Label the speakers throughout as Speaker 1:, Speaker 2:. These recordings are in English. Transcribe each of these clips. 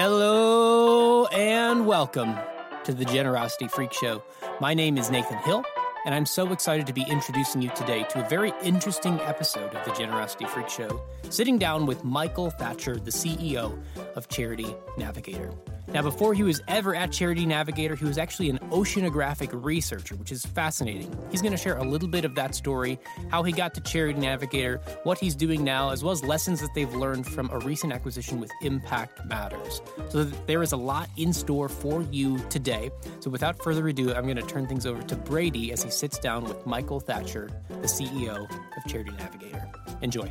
Speaker 1: Hello and welcome to the Generosity Freak Show. My name is Nathan Hill, and I'm so excited to be introducing you today to a very interesting episode of the Generosity Freak Show, sitting down with Michael Thatcher, the CEO of Charity Navigator. Now, before he was ever at Charity Navigator, he was actually an oceanographic researcher, which is fascinating. He's going to share a little bit of that story, how he got to Charity Navigator, what he's doing now, as well as lessons that they've learned from a recent acquisition with Impact Matters. So there is a lot in store for you today. So without further ado, I'm going to turn things over to Brady as he sits down with Michael Thatcher, the CEO of Charity Navigator. Enjoy.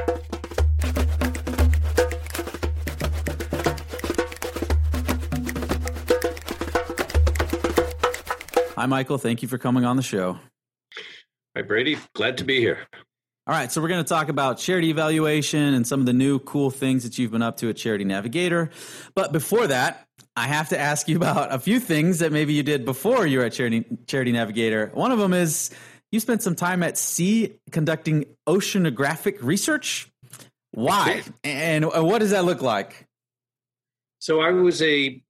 Speaker 2: Hi, Michael. Thank you for coming on the show.
Speaker 3: Hi, Brady. Glad to be here.
Speaker 2: All right, so we're going to talk about charity evaluation and some of the new cool things that you've been up to at Charity Navigator. But before that, I have to ask you about a few things that maybe you did before you were at Charity, Charity Navigator. One of them is you spent some time at sea conducting oceanographic research. Why? And what does that look like?
Speaker 3: So I was a,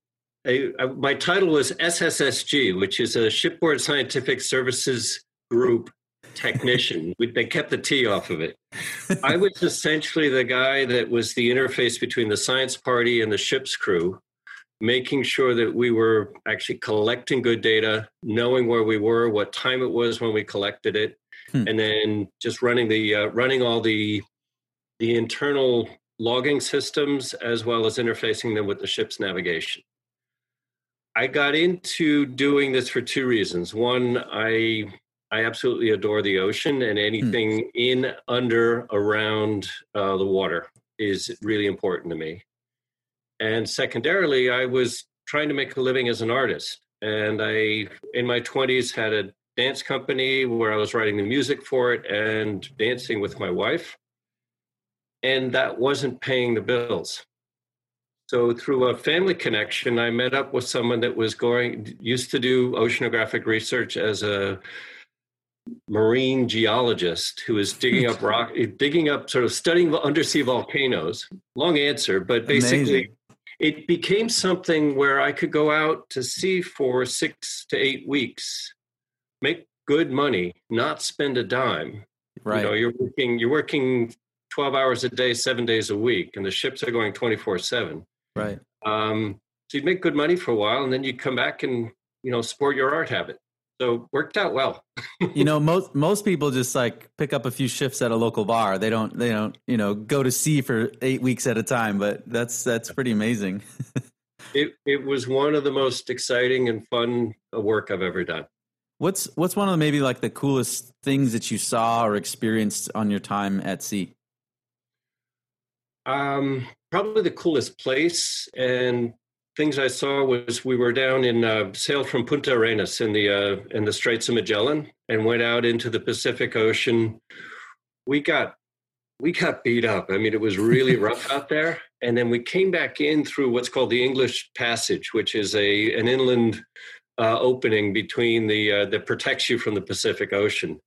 Speaker 3: a, a my title was SSSG, which is a Shipboard Scientific Services Group technician. they kept the T off of it. I was essentially the guy that was the interface between the science party and the ship's crew, making sure that we were actually collecting good data, knowing where we were, what time it was when we collected it, hmm. and then just running the uh, running all the the internal logging systems as well as interfacing them with the ship's navigation. I got into doing this for two reasons. One, I I absolutely adore the ocean, and hmm. anything hmm. in, under, around uh, the water is really important to me. And secondarily, I was trying to make a living as an artist. And I, in my 20s, had a dance company where I was writing the music for it and dancing with my wife. And that wasn't paying the bills. So through a family connection, I met up with someone that was going used to do oceanographic research as a marine geologist who is digging up rock, digging up, sort of studying undersea volcanoes. Long answer, but basically, Amazing. it became something where I could go out to sea for six to eight weeks, make good money, not spend a dime. Right. You know, you're working, you're working 12 hours a day, seven days a week, and the ships are going 24 seven.
Speaker 2: Right.
Speaker 3: Um, so you'd make good money for a while, and then you'd come back and you know sport your art habit. So worked out well.
Speaker 2: you know, most most people just like pick up a few shifts at a local bar. They don't they don't, you know, go to sea for 8 weeks at a time, but that's that's pretty amazing.
Speaker 3: it it was one of the most exciting and fun work I've ever done.
Speaker 2: What's what's one of the, maybe like the coolest things that you saw or experienced on your time at sea?
Speaker 3: Um, probably the coolest place and things I saw was we were down in uh, sailed from Punta Arenas in the uh, in the Straits of Magellan and went out into the Pacific Ocean. We got we got beat up. I mean, it was really rough out there. And then we came back in through what's called the English Passage, which is a an inland uh, opening between the uh, that protects you from the Pacific Ocean.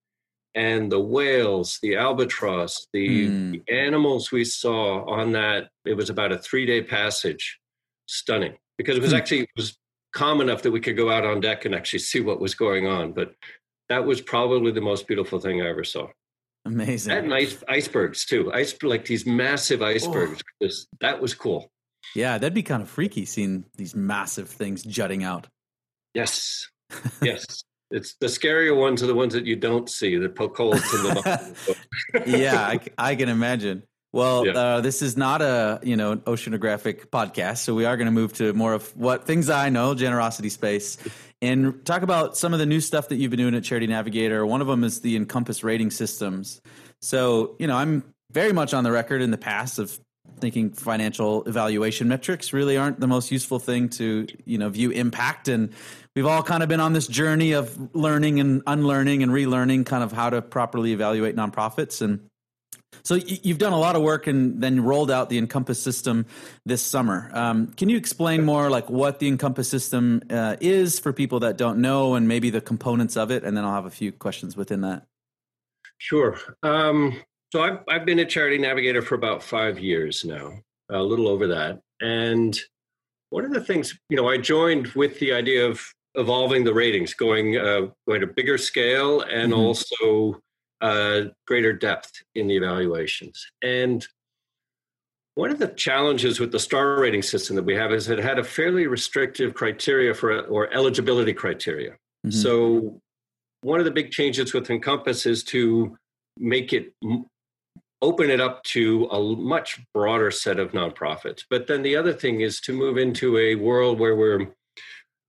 Speaker 3: And the whales, the albatross, the, mm. the animals we saw on that, it was about a three day passage stunning because it was hmm. actually it was calm enough that we could go out on deck and actually see what was going on. But that was probably the most beautiful thing I ever saw.
Speaker 2: Amazing.
Speaker 3: And ice, icebergs too. Ice like these massive icebergs. Oh. that was cool.
Speaker 2: Yeah, that'd be kind of freaky seeing these massive things jutting out.
Speaker 3: Yes. Yes. It's the scarier ones are the ones that you don't see that poke holes in the
Speaker 2: yeah, I, I, can imagine. Well, yeah. uh, this is not a you know oceanographic podcast, so we are going to move to more of what things I know, generosity space, and talk about some of the new stuff that you've been doing at Charity Navigator. One of them is the Encompass rating systems. So you know, I'm very much on the record in the past of thinking financial evaluation metrics really aren't the most useful thing to you know view impact and we've all kind of been on this journey of learning and unlearning and relearning kind of how to properly evaluate nonprofits and so you've done a lot of work and then rolled out the Encompass system this summer. Um, can you explain more like what the Encompass system uh, is for people that don't know and maybe the components of it? And then I'll have a few questions within that.
Speaker 3: Sure. Um, so I've, I've been a charity navigator for about five years now, a little over that. And one of the things, you know, I joined with the idea of evolving the ratings, going uh, going to bigger scale and mm-hmm. also uh, greater depth in the evaluations. And one of the challenges with the star rating system that we have is it had a fairly restrictive criteria for or eligibility criteria. Mm-hmm. So one of the big changes with Encompass is to make it open it up to a much broader set of nonprofits. But then the other thing is to move into a world where we're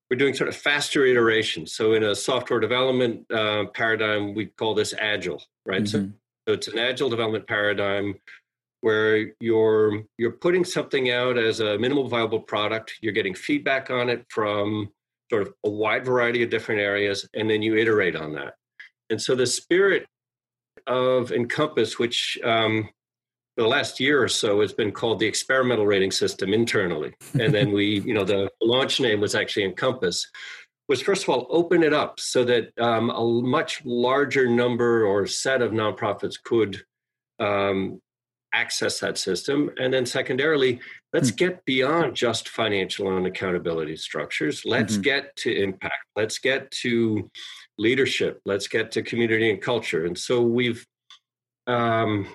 Speaker 3: we're doing sort of faster iterations. So in a software development uh, paradigm, we call this agile, right? Mm-hmm. So, so it's an agile development paradigm where you're you're putting something out as a minimal viable product. You're getting feedback on it from sort of a wide variety of different areas, and then you iterate on that. And so the spirit of Encompass, which um, the last year or so has been called the experimental rating system internally. And then we, you know, the launch name was actually Encompass, was first of all open it up so that um, a much larger number or set of nonprofits could um, access that system. And then secondarily, let's hmm. get beyond just financial and accountability structures. Let's mm-hmm. get to impact. Let's get to leadership. Let's get to community and culture. And so we've um,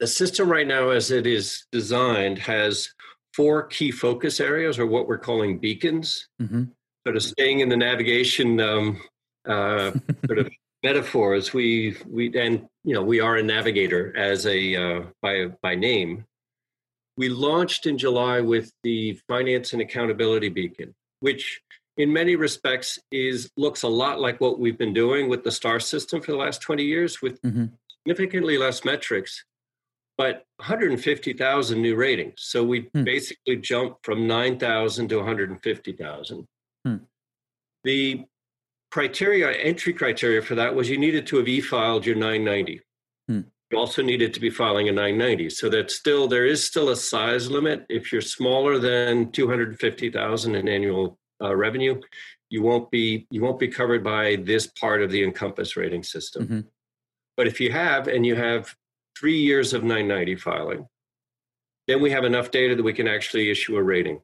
Speaker 3: the system right now, as it is designed, has four key focus areas, or what we're calling beacons. Mm-hmm. Sort of staying in the navigation um, uh, sort of metaphors. We we and you know we are a navigator as a uh, by by name. We launched in July with the finance and accountability beacon, which in many respects is looks a lot like what we've been doing with the star system for the last 20 years with mm-hmm. significantly less metrics but 150,000 new ratings. So we hmm. basically jumped from 9,000 to 150,000. Hmm. The criteria, entry criteria for that was you needed to have e-filed your 990. Hmm. You also needed to be filing a 990. So that still there is still a size limit. If you're smaller than 250,000 in annual uh, revenue, you won't be you won't be covered by this part of the Encompass rating system. Mm-hmm. But if you have and you have three years of 990 filing. Then we have enough data that we can actually issue a rating.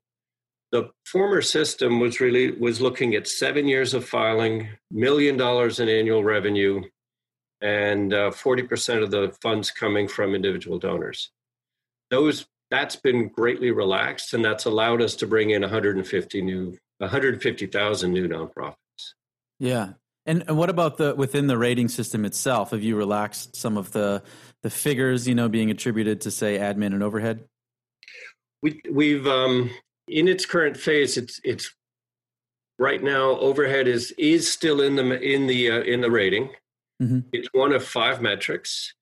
Speaker 3: The former system was really was looking at seven years of filing, million dollars in annual revenue, and uh, 40% of the funds coming from individual donors. Those that's been greatly relaxed, and that's allowed us to bring in 150 new 150,000 new nonprofits.
Speaker 2: Yeah, and, and what about the within the rating system itself? Have you relaxed some of the the figures, you know, being attributed to say admin and overhead?
Speaker 3: We we've um, in its current phase, it's it's right now overhead is is still in the in the uh, in the rating. Mm-hmm. It's one of five metrics,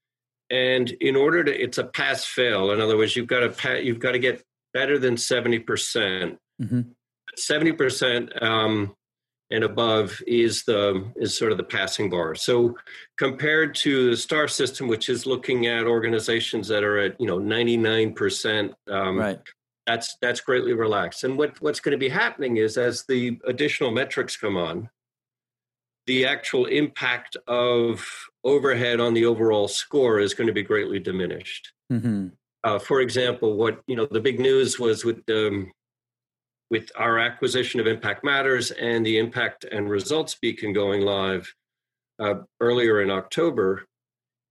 Speaker 3: and in order to, it's a pass fail. In other words, you've got to you've got to get better than seventy percent. Mm-hmm. Seventy percent um, and above is the is sort of the passing bar. So compared to the star system, which is looking at organizations that are at you know ninety nine percent, um, right? That's that's greatly relaxed. And what what's going to be happening is as the additional metrics come on, the actual impact of overhead on the overall score is going to be greatly diminished. Mm-hmm. Uh, for example, what you know the big news was with um, with our acquisition of Impact Matters and the Impact and Results Beacon going live uh, earlier in October,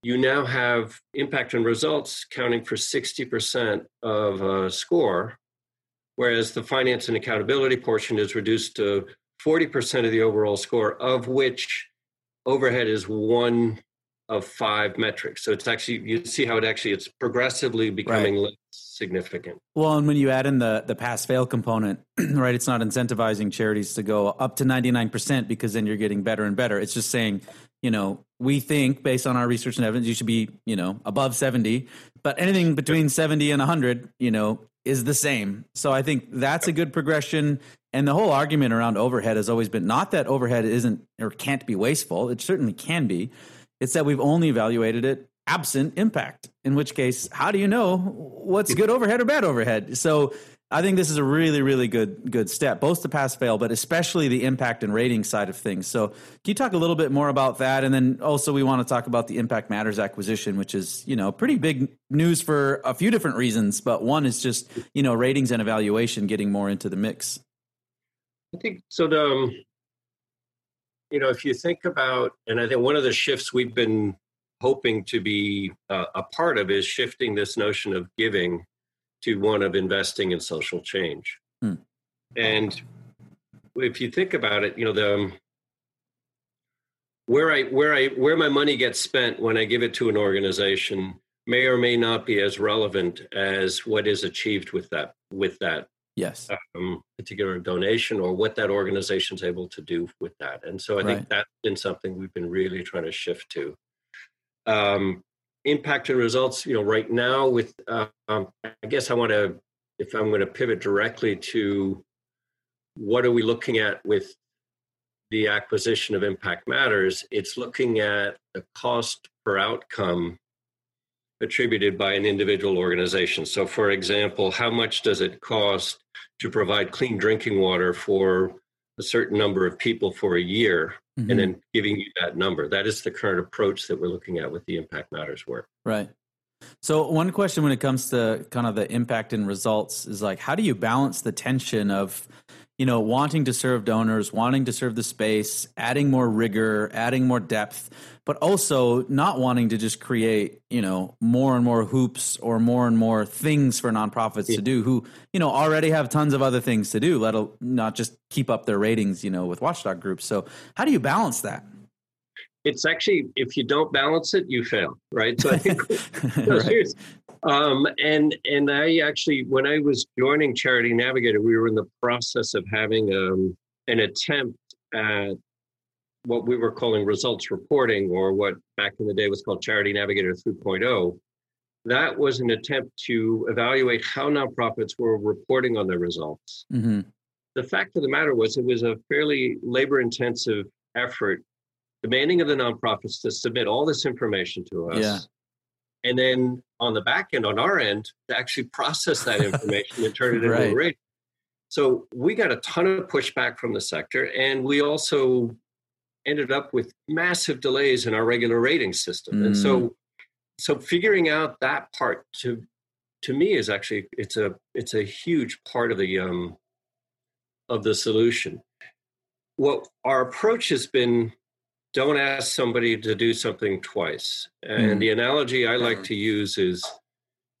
Speaker 3: you now have impact and results counting for 60% of a score, whereas the finance and accountability portion is reduced to 40% of the overall score, of which overhead is one of five metrics. So it's actually you see how it actually it's progressively becoming right. less significant.
Speaker 2: Well, and when you add in the the pass fail component, right, it's not incentivizing charities to go up to 99% because then you're getting better and better. It's just saying you know, we think based on our research and evidence, you should be, you know, above 70, but anything between 70 and 100, you know, is the same. So I think that's a good progression. And the whole argument around overhead has always been not that overhead isn't or can't be wasteful. It certainly can be. It's that we've only evaluated it absent impact, in which case, how do you know what's good overhead or bad overhead? So I think this is a really, really good good step, both the pass fail, but especially the impact and rating side of things. So, can you talk a little bit more about that? And then also, we want to talk about the Impact Matters acquisition, which is you know pretty big news for a few different reasons. But one is just you know ratings and evaluation getting more into the mix.
Speaker 3: I think so. The um, you know, if you think about, and I think one of the shifts we've been hoping to be uh, a part of is shifting this notion of giving to one of investing in social change. Hmm. And if you think about it, you know, the um, where I where I where my money gets spent when I give it to an organization may or may not be as relevant as what is achieved with that with that
Speaker 2: yes
Speaker 3: um, particular donation or what that organization is able to do with that. And so I right. think that's been something we've been really trying to shift to. Um, impact and results you know right now with um, i guess i want to if i'm going to pivot directly to what are we looking at with the acquisition of impact matters it's looking at the cost per outcome attributed by an individual organization. So for example how much does it cost to provide clean drinking water for a certain number of people for a year mm-hmm. and then giving you that number. That is the current approach that we're looking at with the Impact Matters work.
Speaker 2: Right. So one question when it comes to kind of the impact and results is like how do you balance the tension of you know wanting to serve donors, wanting to serve the space, adding more rigor, adding more depth, but also not wanting to just create, you know, more and more hoops or more and more things for nonprofits yeah. to do who, you know, already have tons of other things to do, let alone not just keep up their ratings, you know, with watchdog groups. So, how do you balance that?
Speaker 3: It's actually if you don't balance it, you fail, right? So I think no, right. Um, and and I actually, when I was joining Charity Navigator, we were in the process of having um, an attempt at what we were calling results reporting, or what back in the day was called Charity Navigator 3.0, that was an attempt to evaluate how nonprofits were reporting on their results. Mm-hmm. The fact of the matter was, it was a fairly labor intensive effort demanding of the nonprofits to submit all this information to us. Yeah. And then on the back end, on our end, to actually process that information and turn it into right. a rate. So we got a ton of pushback from the sector, and we also ended up with massive delays in our regular rating system. Mm. And so mm. so figuring out that part to to me is actually it's a it's a huge part of the um of the solution. What our approach has been don't ask somebody to do something twice. And mm. the analogy I like mm. to use is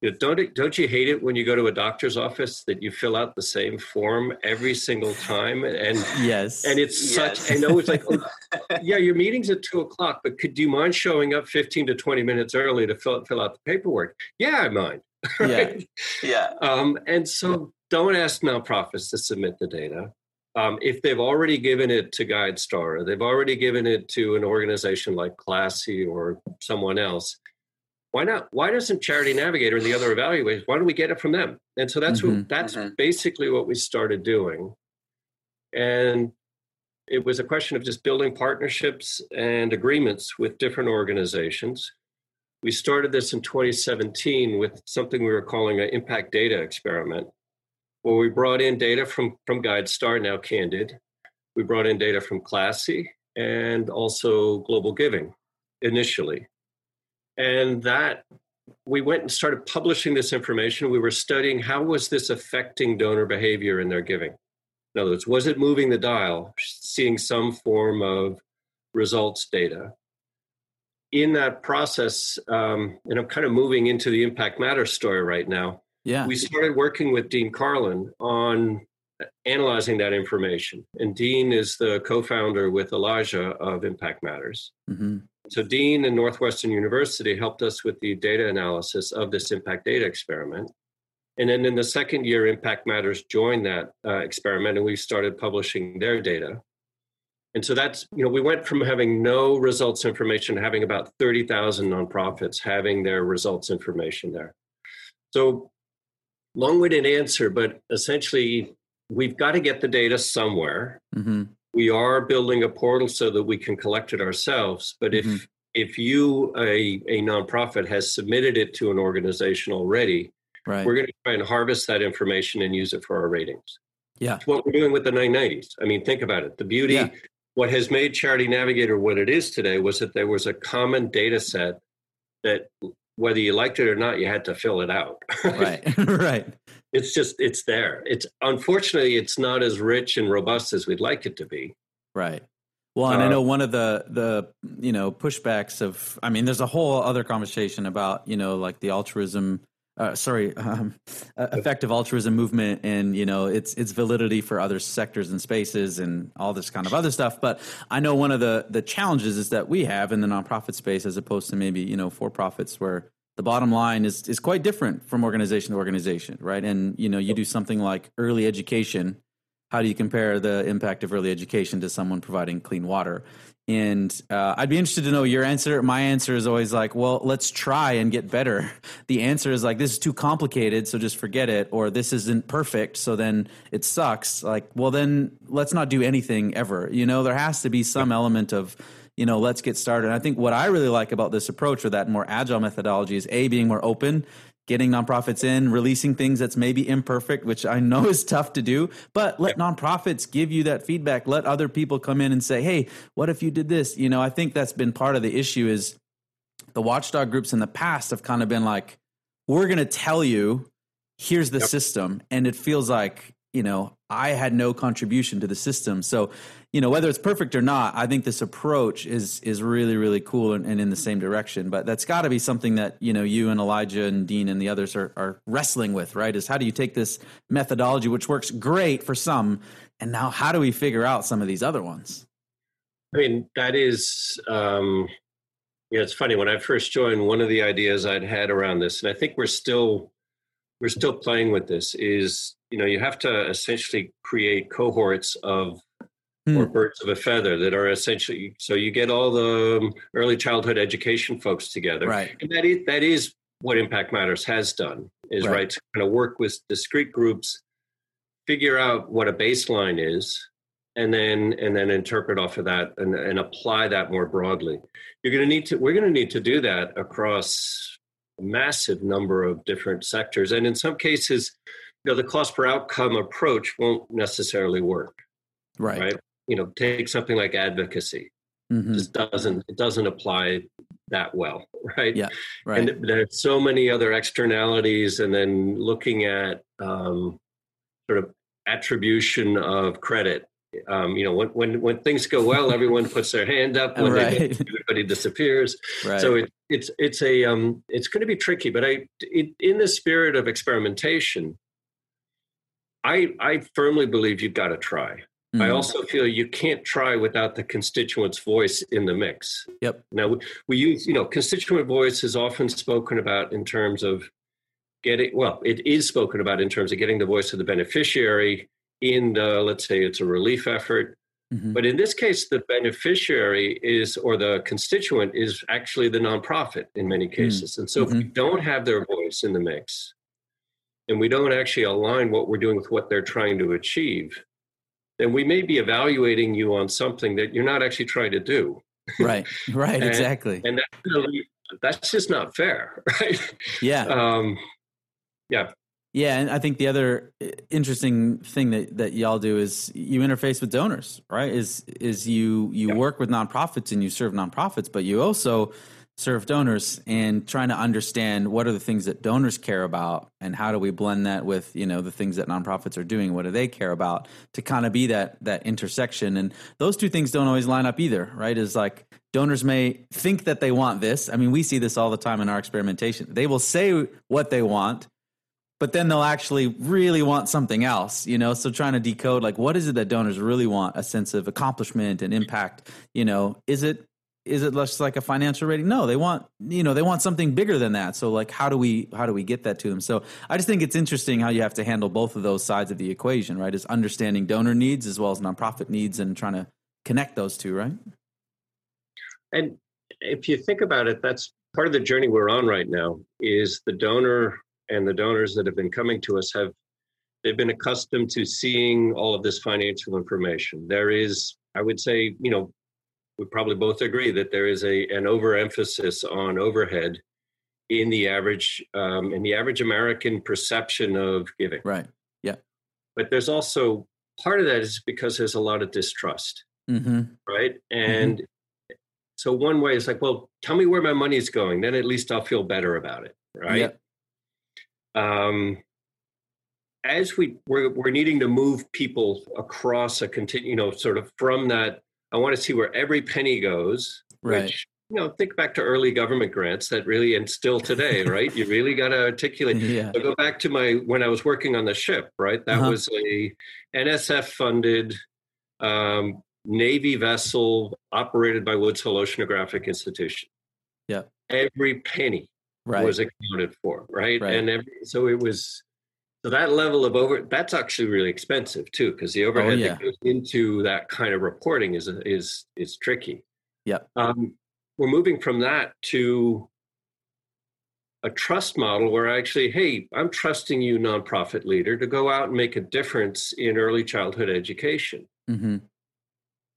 Speaker 3: you know, don't don't you hate it when you go to a doctor's office that you fill out the same form every single time? And
Speaker 2: yes,
Speaker 3: and it's yes. such. I know it's like, oh, yeah, your meeting's at two o'clock, but could you mind showing up fifteen to twenty minutes early to fill fill out the paperwork? Yeah, I mind.
Speaker 2: right?
Speaker 3: Yeah, yeah. Um, and so don't ask nonprofits to submit the data. Um, if they've already given it to GuideStar, they've already given it to an organization like Classy or someone else why not? Why doesn't Charity Navigator and the other evaluators? Why don't we get it from them? And so that's mm-hmm. what, that's mm-hmm. basically what we started doing, and it was a question of just building partnerships and agreements with different organizations. We started this in 2017 with something we were calling an impact data experiment, where we brought in data from from GuideStar, now Candid. We brought in data from Classy and also Global Giving initially. And that we went and started publishing this information. We were studying how was this affecting donor behavior in their giving. In other words was it moving the dial seeing some form of results data? In that process um, and i'm kind of moving into the impact matter story right now
Speaker 2: yeah
Speaker 3: we started working with dean Karlan on analyzing that information and dean is the co-founder with elijah of impact matters mm-hmm. So Dean and Northwestern University helped us with the data analysis of this impact data experiment. And then in the second year, Impact Matters joined that uh, experiment and we started publishing their data. And so that's, you know, we went from having no results information to having about 30,000 nonprofits having their results information there. So long winded answer, but essentially, we've got to get the data somewhere. Mm-hmm. We are building a portal so that we can collect it ourselves. But if mm-hmm. if you a, a nonprofit has submitted it to an organization already, right. we're going to try and harvest that information and use it for our ratings.
Speaker 2: Yeah.
Speaker 3: It's what we're doing with the 990s. I mean, think about it. The beauty yeah what has made Charity Navigator what it is today was that there was a common data set that whether you liked it or not, you had to fill it out.
Speaker 2: right. right.
Speaker 3: It's just it's there. It's unfortunately it's not as rich and robust as we'd like it to be.
Speaker 2: Right. Well, and uh, I know one of the the you know pushbacks of I mean, there's a whole other conversation about you know like the altruism uh, sorry, um, effective altruism movement and you know its its validity for other sectors and spaces and all this kind of other stuff. But I know one of the the challenges is that we have in the nonprofit space as opposed to maybe you know for profits where the bottom line is is quite different from organization to organization, right? And you know you do something like early education. How do you compare the impact of early education to someone providing clean water? And uh, I'd be interested to know your answer. My answer is always like, well, let's try and get better. The answer is like, this is too complicated, so just forget it. Or this isn't perfect, so then it sucks. Like, well, then let's not do anything ever. You know, there has to be some element of, you know, let's get started. And I think what I really like about this approach or that more agile methodology is A, being more open getting nonprofits in, releasing things that's maybe imperfect, which I know is tough to do, but let nonprofits give you that feedback. Let other people come in and say, "Hey, what if you did this?" You know, I think that's been part of the issue is the watchdog groups in the past have kind of been like, "We're going to tell you, here's the yep. system," and it feels like you know I had no contribution to the system. So you know whether it's perfect or not i think this approach is is really really cool and, and in the same direction. But that's got to be something that you know you and elijah and dean and the others are, are wrestling with right? Is how do you take this methodology which works great for some and now how do we figure out some of these other ones?
Speaker 3: I mean that is um yeah it's funny. When i first joined one of the ideas i'd had around this and i think we're still we're still playing with this is you know you have to essentially create cohorts of or hmm. birds of a feather that are essentially so you get all the um, early childhood education folks together.
Speaker 2: Right.
Speaker 3: And that is that is what impact matters has done is right, right to kind of work with discrete groups figure out what a baseline is and then and then interpret off of that and, and apply that more broadly. You're going to need to we're going to need to do that across a massive number of different sectors and in some cases you know the cost per outcome approach won't necessarily work
Speaker 2: right. right
Speaker 3: you know take something like advocacy mm-hmm. just doesn't it doesn't apply that well right
Speaker 2: yeah right
Speaker 3: and there's so many other externalities and then looking at um, sort of attribution of credit um, you know when, when when things go well everyone puts their hand up when right. they, everybody disappears right. so it, it's it's a um, it's going to be tricky but i it, in the spirit of experimentation i i firmly believe you've got to try Mm-hmm. I also feel you can't try without the constituent's voice in the mix.
Speaker 2: Yep.
Speaker 3: Now we, we use, you know, constituent voice is often spoken about in terms of getting, well, it is spoken about in terms of getting the voice of the beneficiary in the, let's say it's a relief effort. Mm-hmm. But in this case, the beneficiary is, or the constituent is actually the nonprofit in many mm. cases. Mm-hmm. And so if we mm-hmm. don't have their voice in the mix, and we don't actually align what we're doing with what they're trying to achieve, then we may be evaluating you on something that you're not actually trying to do.
Speaker 2: Right, right, and, exactly.
Speaker 3: And that's, really, that's just not fair, right?
Speaker 2: Yeah. Um,
Speaker 3: yeah.
Speaker 2: Yeah, and I think the other uh, interesting thing that, that y'all do is you interface with donors, right? Is is you you yeah. work with nonprofits and you serve nonprofits, but you also serve donors and trying to understand what are the things that donors care about and how do we blend that with you know the things that nonprofits are doing what do they care about to kind of be that that intersection. And those two things don't always line up either right? Is like donors may think that they want this. I mean we see this all the time in our experimentation. They will say what they want but then they'll actually really want something else you know? So trying to decode like what is it that donors really want? A sense of accomplishment and impact you know? Is it is it just like a financial rating no they want you know they want something bigger than that so like how do we how do we get that to them so i just think it's interesting how you have to handle both of those sides of the equation right is understanding donor needs as well as nonprofit needs and trying to connect those two, right?
Speaker 3: And if you think about it, that's part of the journey we're on right now is the donor and the donors that have been coming to us have they've been accustomed to seeing all of this financial information. There is, I would say, you know, we probably both agree that there is a an overemphasis on overhead in the average um, in the average American perception of giving.
Speaker 2: Right. Yeah.
Speaker 3: But there's also part of that is because there's a lot of distrust.
Speaker 2: Mm-hmm.
Speaker 3: Right. And mm-hmm. so one way is like, well, tell me where my money is going. Then at least I'll feel better about it. Right. Um, as we we're, we're needing to move people across a continue, you know, sort of from that. I want to see where every penny goes.
Speaker 2: Right.
Speaker 3: Which, you know, think back to early government grants that really, and still today, right? You really got to articulate.
Speaker 2: Yeah.
Speaker 3: So go back to my when I was working on the ship, right? That
Speaker 2: Uh-huh.
Speaker 3: was a NSF funded um, Navy vessel operated by Woods Hole Oceanographic Institution.
Speaker 2: Yeah.
Speaker 3: Every penny
Speaker 2: Right.
Speaker 3: was accounted for, right?
Speaker 2: Right.
Speaker 3: And every, so it was. So that level of over that's actually really expensive too, because the overhead
Speaker 2: Oh, yeah.
Speaker 3: that goes into that kind of reporting is is is tricky.
Speaker 2: Yeah.
Speaker 3: Um, we're moving from that to a trust model where I actually, hey, I'm trusting you, nonprofit leader, to go out and make a difference in early childhood education,
Speaker 2: mm-hmm.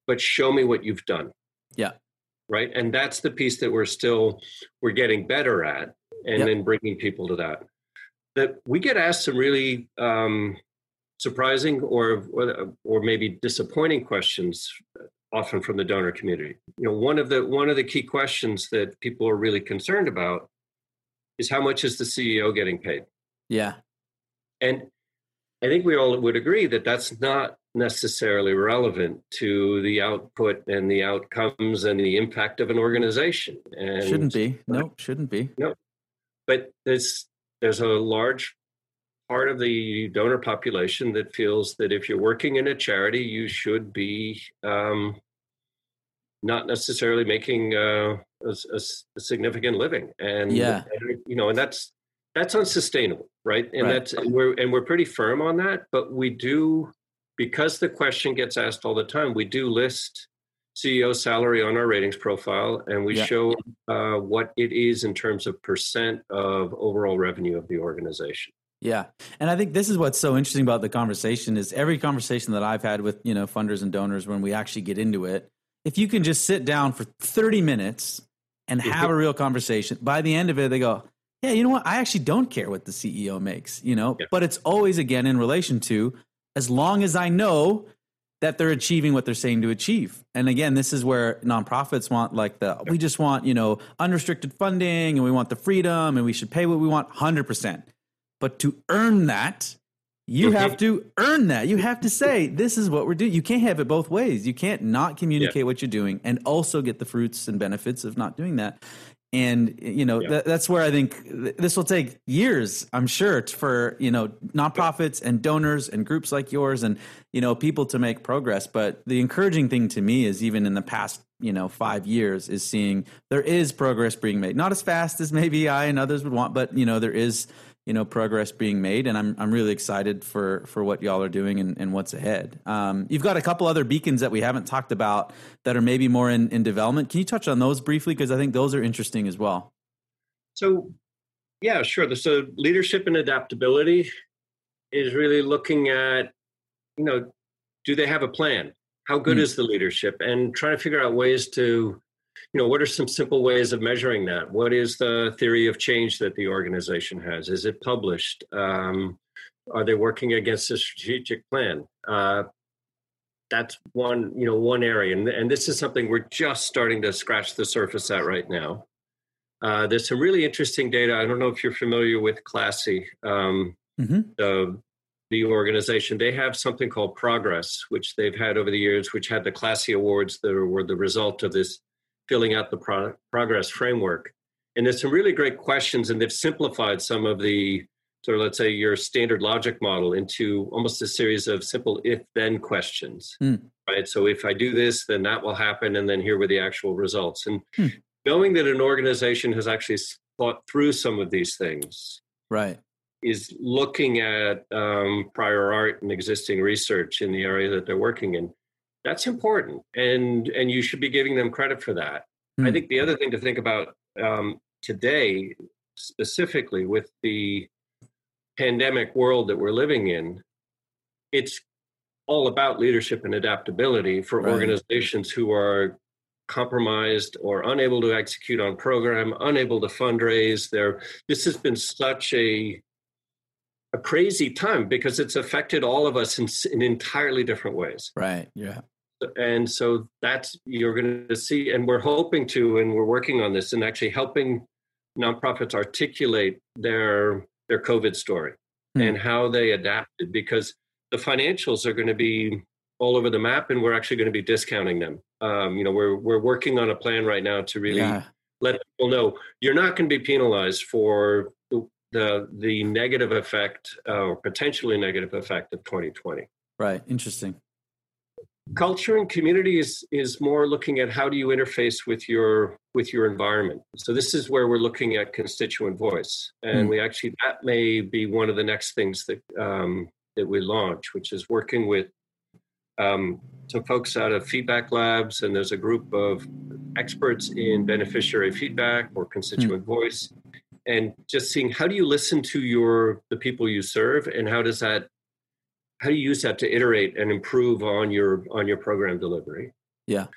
Speaker 3: but show me what you've done.
Speaker 2: Yeah.
Speaker 3: Right. And that's the piece that we're still we're getting better at, and
Speaker 2: Yep.
Speaker 3: then bringing people to that. That we get asked some really um, surprising or, or or maybe disappointing questions often from the donor community. You know, one of the one of the key questions that people are really concerned about is how much is the CEO getting paid?
Speaker 2: Yeah.
Speaker 3: And I think we all would agree that that's not necessarily relevant to the output and the outcomes and the impact of an organization. And
Speaker 2: Shouldn't be. No, Shouldn't be. No.
Speaker 3: But there's there's a large part of the donor population that feels that if you're working in a charity, you should be um, not necessarily making uh, a, a a significant living, and
Speaker 2: Yeah.
Speaker 3: you know, and that's that's unsustainable, right? And
Speaker 2: Right.
Speaker 3: that's and we're and we're pretty firm on that, but we do because the question gets asked all the time. We do list CEO salary on our ratings profile, and we
Speaker 2: Yeah.
Speaker 3: show uh, what it is in terms of percent of overall revenue of the organization.
Speaker 2: Yeah. And I think this is what's so interesting about the conversation is every conversation that I've had with, you know, funders and donors when we actually get into it, if you can just sit down for 30 minutes and have a real conversation, by the end of it they go, "Yeah, you know what? I actually don't care what the CEO makes, you know?"
Speaker 3: Yeah.
Speaker 2: But it's always again in relation to as long as I know that they're achieving what they're saying to achieve. And again, this is where nonprofits want like the we just want, you know, unrestricted funding and we want the freedom and we should pay what we want 100%. But to earn that, you have to earn that. You have to say, this is what we're doing. You can't have it both ways. You can't not communicate what you're doing and also get the fruits and benefits of not doing that. And you know
Speaker 3: Yeah.
Speaker 2: that, that's where I think th- this will take years. I'm sure t- for you know nonprofits and donors and groups like yours and you know people to make progress. But the encouraging thing to me is even in the past you know five years is seeing there is progress being made. Not as fast as maybe I and others would want, but you know there is you know progress being made and i'm i'm really excited for for what y'all are doing and, and what's ahead um, you've got a couple other beacons that we haven't talked about that are maybe more in, in development can you touch on those briefly because i think those are interesting as well
Speaker 3: So, yeah, sure. So, leadership and adaptability is really looking at, you know, do they have a plan? How good
Speaker 2: Mm.
Speaker 3: is the leadership? And trying to figure out ways to, you know, what are some simple ways of measuring that? What is the theory of change that the organization has? Is it published? Um, are they working against a strategic plan? Uh, that's one, you know, one area, and and this is something we're just starting to scratch the surface at right now. Uh, there's some really interesting data. I don't know if you're familiar with Classy, um,
Speaker 2: Mhm.
Speaker 3: the the organization. They have something called Progress, which they've had over the years, which had the Classy Awards that were the result of this filling out the pro- Progress framework. And there's some really great questions, and they've simplified some of the sort of let's say your standard logic model into almost a series of simple if-then questions.
Speaker 2: Hmm.
Speaker 3: Right. So if I do this, then that will happen, and then here were the actual results. And
Speaker 2: Hmm.
Speaker 3: knowing that an organization has actually thought through some of these things
Speaker 2: right
Speaker 3: is looking at um, prior art and existing research in the area that they're working in that's important, and and you should be giving them credit for that. I
Speaker 2: Hmm.
Speaker 3: think the other thing to think about um, today, specifically with the pandemic world that we're living in, it's all about leadership and adaptability for
Speaker 2: Right.
Speaker 3: organizations who are compromised or unable to execute on program, unable to fundraise. There, this has been such a a crazy time because it's affected all of us in, in entirely different ways
Speaker 2: Right. Yeah.
Speaker 3: And so that's you're going to see and we're hoping to and we're working on this and actually helping nonprofits articulate their their covid story
Speaker 2: Hmm.
Speaker 3: and how they adapted because the financials are going to be all over the map and we're actually going to be discounting them um, you know we're we're working on a plan right now to really
Speaker 2: Yeah.
Speaker 3: let people know you're not going to be penalized for the the, the negative effect uh, or potentially negative effect of 2020
Speaker 2: Right. Interesting.
Speaker 3: Culture and community is is more looking at how do you interface with your with your environment. So this is where we're looking at constituent voice. And
Speaker 2: Hmm.
Speaker 3: we actually that may be one of the next things that um, that we launch which is working with um, some folks out of feedback labs. And there's a group of experts in beneficiary feedback or constituent voice. And just seeing how do you listen to your the people you serve and how does that how do you use that to iterate and improve on your on your program delivery
Speaker 2: Yeah.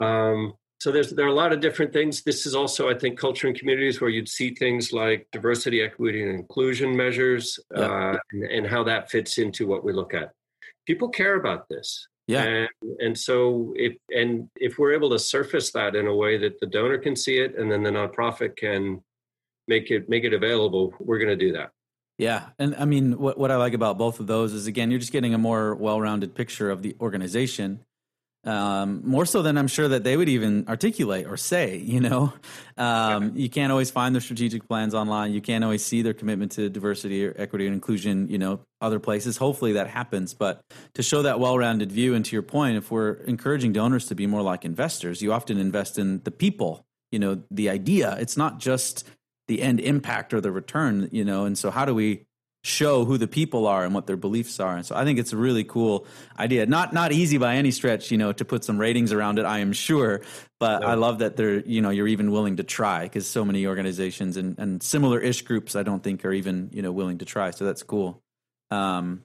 Speaker 3: um, so there's there are a lot of different things this is also i think culture and communities where you'd see things like diversity equity and inclusion measures
Speaker 2: Yeah.
Speaker 3: uh, and, and how that fits into what we look at people care about this
Speaker 2: Yeah.
Speaker 3: and, and so if and if we're able to surface that in a way that the donor can see it and then the nonprofit can make it make it available we're going to do that
Speaker 2: Yeah, and I mean, what what I like about both of those is again, you're just getting a more well-rounded picture of the organization, um, more so than I'm sure that they would even articulate or say. You know, um, you can't always find their strategic plans online. You can't always see their commitment to diversity or equity and inclusion. You know, other places. Hopefully that happens, but to show that well-rounded view, and to your point, if we're encouraging donors to be more like investors, you often invest in the people. You know, the idea. It's not just the end impact or the return, you know. And so, how do we show who the people are and what their beliefs are? And so, I think it's a really cool idea. Not not easy by any stretch, you know, to put some ratings around it. I am sure, but
Speaker 3: No.
Speaker 2: I love that they're you know you're even willing to try because so many organizations and and similar ish groups I don't think are even you know willing to try. So that's cool. Um,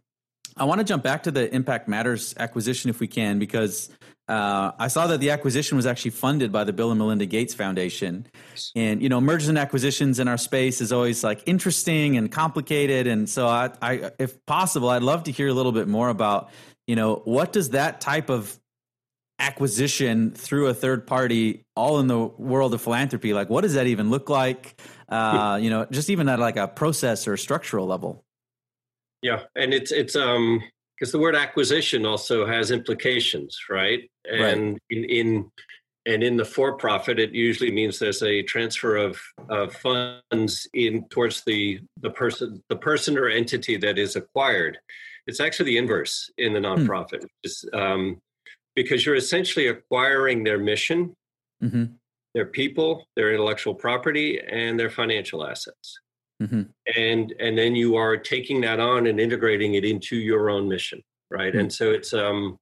Speaker 2: I want to jump back to the Impact Matters acquisition if we can, because uh, I saw that the acquisition was actually funded by the Bill and Melinda Gates Foundation. And, you know, mergers and acquisitions in our space is always like interesting and complicated. And so, I, I, if possible, I'd love to hear a little bit more about, you know, what does that type of acquisition through a third party all in the world of philanthropy like what does that even look like? Uh you know just even at like a process or structural level.
Speaker 3: Yeah, and it's it's um because the word acquisition also has implications, right? And in, in and in the for profit, it usually means there's a transfer of of funds in towards the the person the person or entity that is acquired. It's actually the inverse in the nonprofit, which is, um, because you're essentially acquiring their mission,
Speaker 2: hmm
Speaker 3: their people, their intellectual property, and their financial assets
Speaker 2: hmm
Speaker 3: and and then you are taking that on and integrating it into your own mission right?
Speaker 2: Hmm.
Speaker 3: and so it's um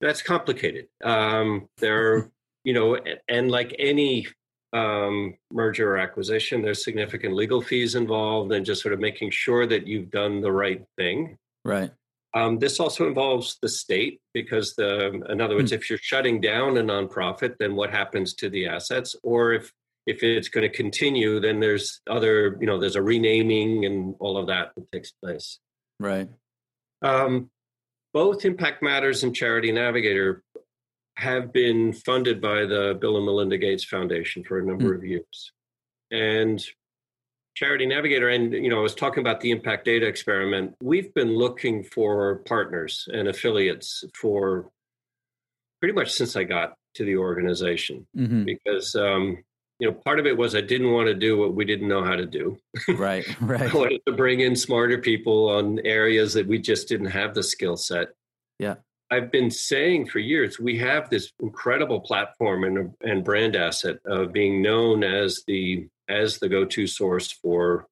Speaker 3: that's complicated. Um there you know and like any um merger or acquisition there's significant legal fees involved and just sort of making sure that you've done the right thing.
Speaker 2: Right.
Speaker 3: Um, this also involves the state because the in other words if you're shutting down a nonprofit then what happens to the assets? Or if if it's going to continue then there's other you know there's a renaming and all of that that takes place.
Speaker 2: Right.
Speaker 3: Um, both impact matters and charity navigator have been funded by the bill and melinda gates foundation for a number of years. And charity navigator and you know i was talking about the impact data experiment. We've been looking for partners and affiliates for pretty much since i got to the organization
Speaker 2: hmm
Speaker 3: because um, you know part of it was i didn't want to do what we didn't know how to do
Speaker 2: right right
Speaker 3: I wanted to bring in smarter people on areas that we just didn't have the skill set.
Speaker 2: Yeah.
Speaker 3: I've been saying for years we have this incredible platform and, and brand asset of being known as the as the go-to source for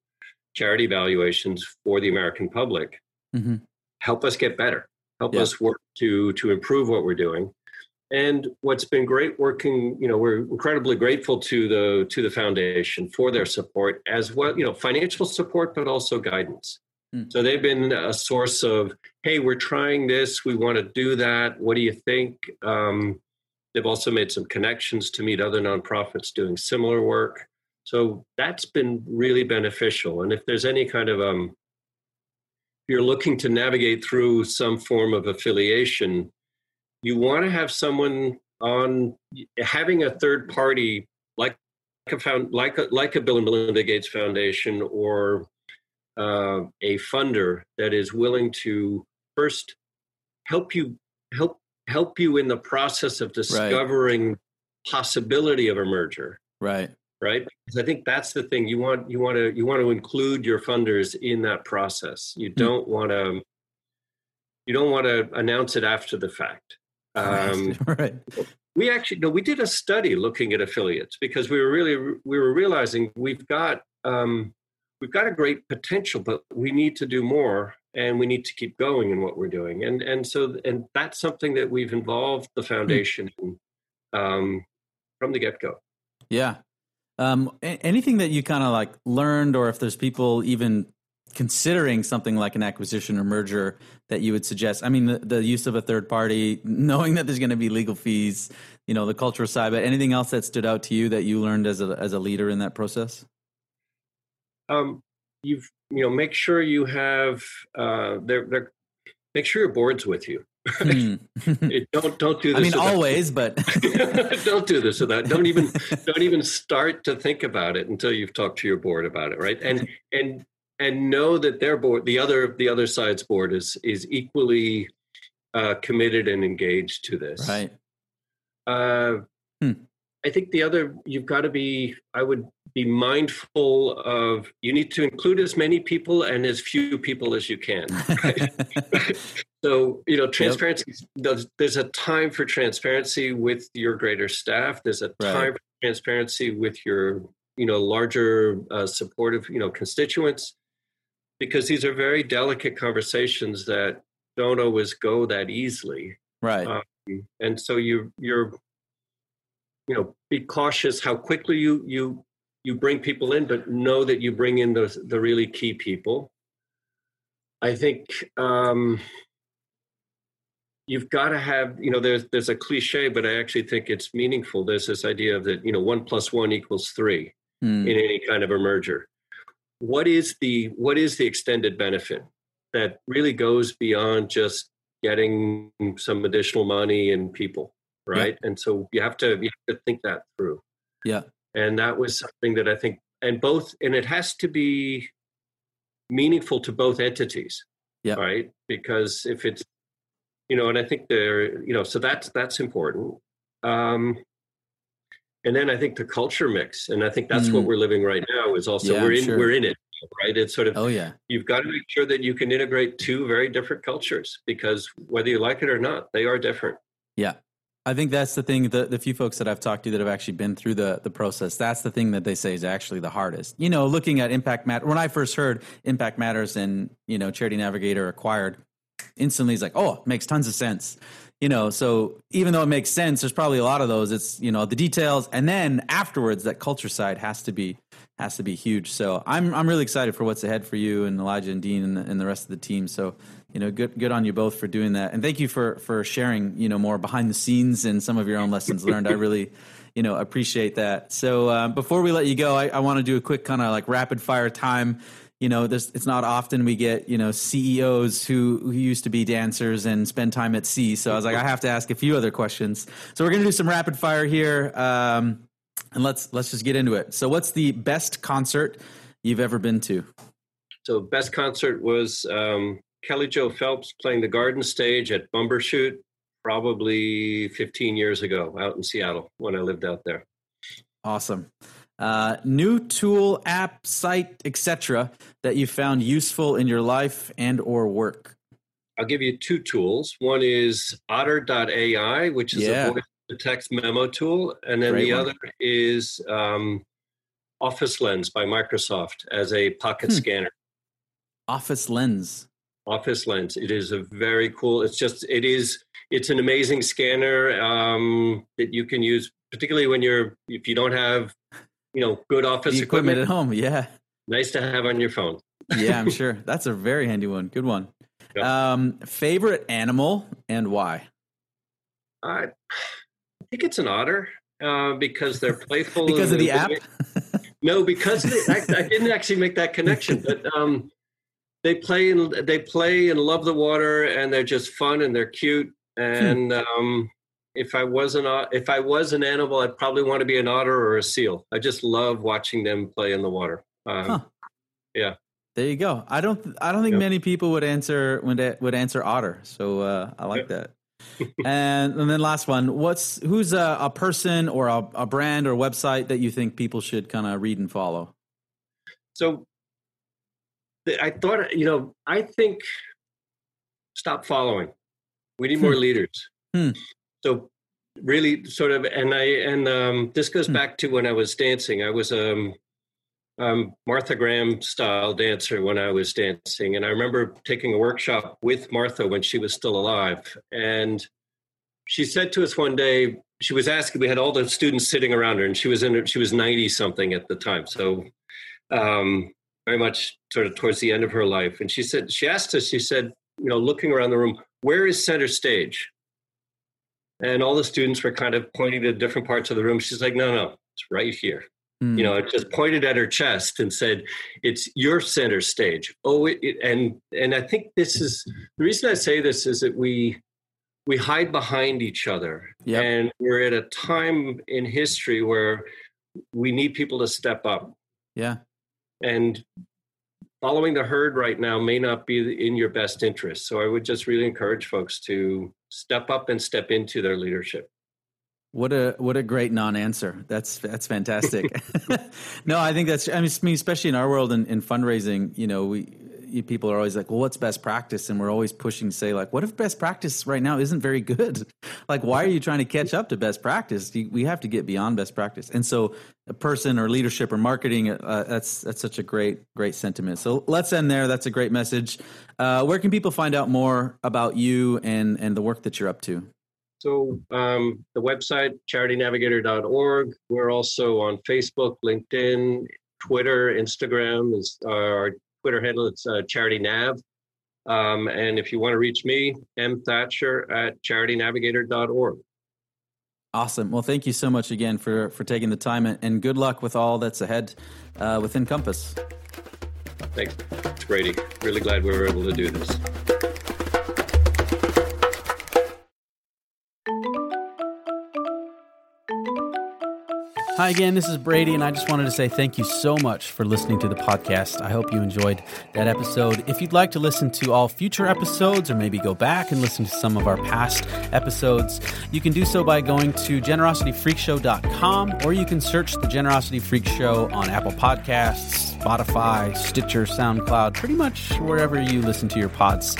Speaker 3: charity valuations for the American public.
Speaker 2: hmm
Speaker 3: Help us get better. help
Speaker 2: Yeah.
Speaker 3: us work to to improve what we're doing. And what's been great working, you know, we're incredibly grateful to the to the foundation for their support as well, you know, financial support, but also guidance.
Speaker 2: Hmm.
Speaker 3: So they've been a source of, hey, we're trying this, we want to do that. What do you think? Um, they've also made some connections to meet other nonprofits doing similar work. So that's been really beneficial. And if there's any kind of um, you're looking to navigate through some form of affiliation, you want to have someone on having a third party like a found like a, like a Bill and Melinda Gates Foundation or uh, a funder that is willing to first help you help help you in the process of discovering possibility of a merger.
Speaker 2: Right.
Speaker 3: right? Because i think that's the thing you want you want to you want to include your funders in that process. You don't want to you don't want to announce it after the fact um,
Speaker 2: right. right.
Speaker 3: we actually no we did a study looking at affiliates because we were really we were realizing we've got um, we've got a great potential but we need to do more and we need to keep going in what we're doing and and so and that's something that we've involved the foundation in um, from the get-go
Speaker 2: Yeah. Um, anything that you kind of like learned, or if there's people even considering something like an acquisition or merger that you would suggest? I mean, the, the use of a third party, knowing that there's going to be legal fees, you know, the cultural side, but anything else that stood out to you that you learned as a as a leader in that process?
Speaker 3: um, you've you know make sure you have uh, they're, they're make sure your board's with you
Speaker 2: Hmm.
Speaker 3: Don't don't do this
Speaker 2: I mean, always, but
Speaker 3: don't do this or that. don't even don't even start to think about it until you've talked to your board about it right and and and know that their board the other the other side's board is is equally uh, committed and engaged to this
Speaker 2: right.
Speaker 3: uh,
Speaker 2: Hmm.
Speaker 3: I think the other you've got to be. I would be mindful of. You need to include as many people and as few people as you can. so you know, transparency. There's, there's a time for transparency with your greater staff. There's a
Speaker 2: Right.
Speaker 3: time for transparency with your you know larger uh, supportive you know constituents, because these are very delicate conversations that don't always go that easily
Speaker 2: right.
Speaker 3: uh, and so you you're you know be cautious how quickly you you you bring people in but know that you bring in the the really key people i think um you've got to have you know there's there's a cliche but i actually think it's meaningful there's this idea of that you know one plus one equals three
Speaker 2: Hmm.
Speaker 3: in any kind of a merger what is the what is the extended benefit that really goes beyond just getting some additional money and people right? And so you have to you have to think that through.
Speaker 2: Yeah.
Speaker 3: and that was something that i think and both and it has to be meaningful to both entities
Speaker 2: Yeah.
Speaker 3: right? Because if it's you know and i think there you know so that's that's important. Um and then i think the culture mix and i think that's what
Speaker 2: Mm.
Speaker 3: we're living right now is also
Speaker 2: Yeah,
Speaker 3: we're in
Speaker 2: sure.
Speaker 3: we're in it right it's sort of
Speaker 2: Oh yeah.
Speaker 3: you've got to make sure that you can integrate two very different cultures because whether you like it or not they are different
Speaker 2: Yeah. I think that's the thing. The, the few folks that I've talked to that have actually been through the, the process, that's the thing that they say is actually the hardest. You know, looking at Impact Matter, when I first heard Impact Matters and, you know, Charity Navigator acquired, instantly it's like, oh, it makes tons of sense. You know, so even though it makes sense, there's probably a lot of those. It's, you know, the details. And then afterwards, that culture side has to be has to be huge. So I'm I'm really excited for what's ahead for you and Elijah and Dean and the, and the rest of the team. So you know, good good on you both for doing that, and thank you for for sharing you know more behind the scenes and some of your own lessons learned. I really you know appreciate that. So uh, before we let you go, I, I want to do a quick kind of like rapid fire time. You know, there's, it's not often we get you know CEOs who who used to be dancers and spend time at sea. So I was like, I have to ask a few other questions. So we're gonna do some rapid fire here. Um, and let's let's just get into it. So, what's the best concert you've ever been to?
Speaker 3: so best concert was um, kelly joe phelps playing the garden stage at bumbershoot probably 15 years ago out in seattle when i lived out there
Speaker 2: Awesome. Uh, new tool, app, site, etc. that you found useful in your life and or work.
Speaker 3: I'll give you two tools. One is otter.ai, which is
Speaker 2: Yeah.
Speaker 3: a voice to text memo tool. And then
Speaker 2: Great
Speaker 3: the
Speaker 2: one.
Speaker 3: other is um, Office Lens by Microsoft as a pocket
Speaker 2: Hmm.
Speaker 3: scanner.
Speaker 2: Office Lens.
Speaker 3: office lens. It is a very cool. It's just it is it's an amazing scanner um, that you can use, particularly when you're if you don't have you know good office
Speaker 2: The equipment
Speaker 3: equipment.
Speaker 2: at home. Yeah.
Speaker 3: Nice to have on your phone.
Speaker 2: Yeah, I'm sure. That's a very handy one. Good one. Um, favorite animal and why?
Speaker 3: I think it's an otter uh, because they're playful.
Speaker 2: Because of the app?
Speaker 3: No, because they, I, I didn't actually make that connection, but um, they play and they play and love the water, and they're just fun and they're cute. And um, if I was an if I was an animal, I'd probably want to be an otter or a seal. I just love watching them play in the water. Um,
Speaker 2: Huh.
Speaker 3: Yeah.
Speaker 2: There you go. I don't. I don't think
Speaker 3: Yep.
Speaker 2: many people would answer would would answer otter. So uh, I like that. and and then last one. What's who's a, a person or a, a brand or website that you think people should kind of read and follow?
Speaker 3: So I thought, you know, I think stop following. We need more leaders.
Speaker 2: Hmm.
Speaker 3: So really sort of, and I, and um, this goes
Speaker 2: Hmm.
Speaker 3: back to when I was dancing. I was um, um, Martha Graham style dancer when I was dancing. And I remember taking a workshop with Martha when she was still alive. And she said to us one day, she was asking, we had all the students sitting around her and she was in, she was 90 something at the time. So um, very much sort of towards the end of her life. And she said, she asked us, she said, you know, looking around the room, where is center stage? And all the students were kind of pointing to different parts of the room. She's like, no, no, it's right here.
Speaker 2: Hmm.
Speaker 3: You know, it just pointed at her chest and said, "It's your center stage." Oh, it, it, and and I think this is the reason I say this is that we we hide behind each other,
Speaker 2: Yep.
Speaker 3: and we're at a time in history where we need people to step up.
Speaker 2: yeah.
Speaker 3: And following the herd right now may not be in your best interest. So I would just really encourage folks to step up and step into their leadership.
Speaker 2: What a what a great non-answer. That's that's fantastic. no, I think that's. I mean, especially in our world in, in fundraising, you know, we people are always like, "Well, what's best practice?" And we're always pushing to say, like, "What if best practice right now isn't very good? like, why are you trying to catch up to best practice? You- We have to get beyond best practice." And so, a person or leadership or marketing, uh, that's that's such a great great sentiment. So let's end there. That's a great message. Uh, where can people find out more about you and and the work that you're up to?
Speaker 3: So um, the website charitynavigator.org. We're also on Facebook, LinkedIn, Twitter, Instagram is our Twitter handle. It's uh, Charity Nav. Um, and if you want to reach me, M Thatcher at charitynavigator.org.
Speaker 2: Awesome. Well, thank you so much again for for taking the time, and, and good luck with all that's ahead uh, with Encompass.
Speaker 3: Thanks, Brady. Really glad we were able to do this.
Speaker 4: Hi again, this is Brady, and I just wanted to say thank you so much for listening to the podcast. I hope you enjoyed that episode. If you'd like to listen to all future episodes or maybe go back and listen to some of our past episodes, you can do so by going to generosityfreakshow.com or you can search the Generosity Freak Show on Apple Podcasts, Spotify, Stitcher, SoundCloud, pretty much wherever you listen to your pods.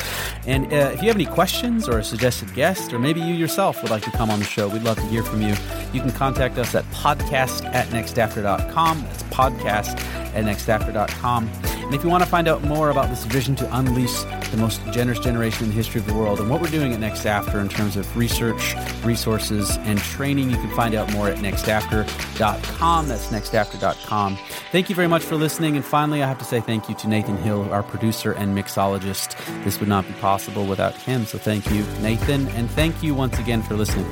Speaker 4: And uh, if you have any questions or a suggested guest, or maybe you yourself would like to come on the show, we'd love to hear from you. You can contact us at podcast at nextafter.com. That's podcast at nextafter.com. And if you want to find out more about this vision to unleash the most generous generation in the history of the world and what we're doing at Next After in terms of research, resources, and training, you can find out more at nextafter.com. That's nextafter.com. Thank you very much for listening. And finally, I have to say thank you to Nathan Hill, our producer and mixologist. This would not be possible without him. So thank you, Nathan. And thank you once again for listening.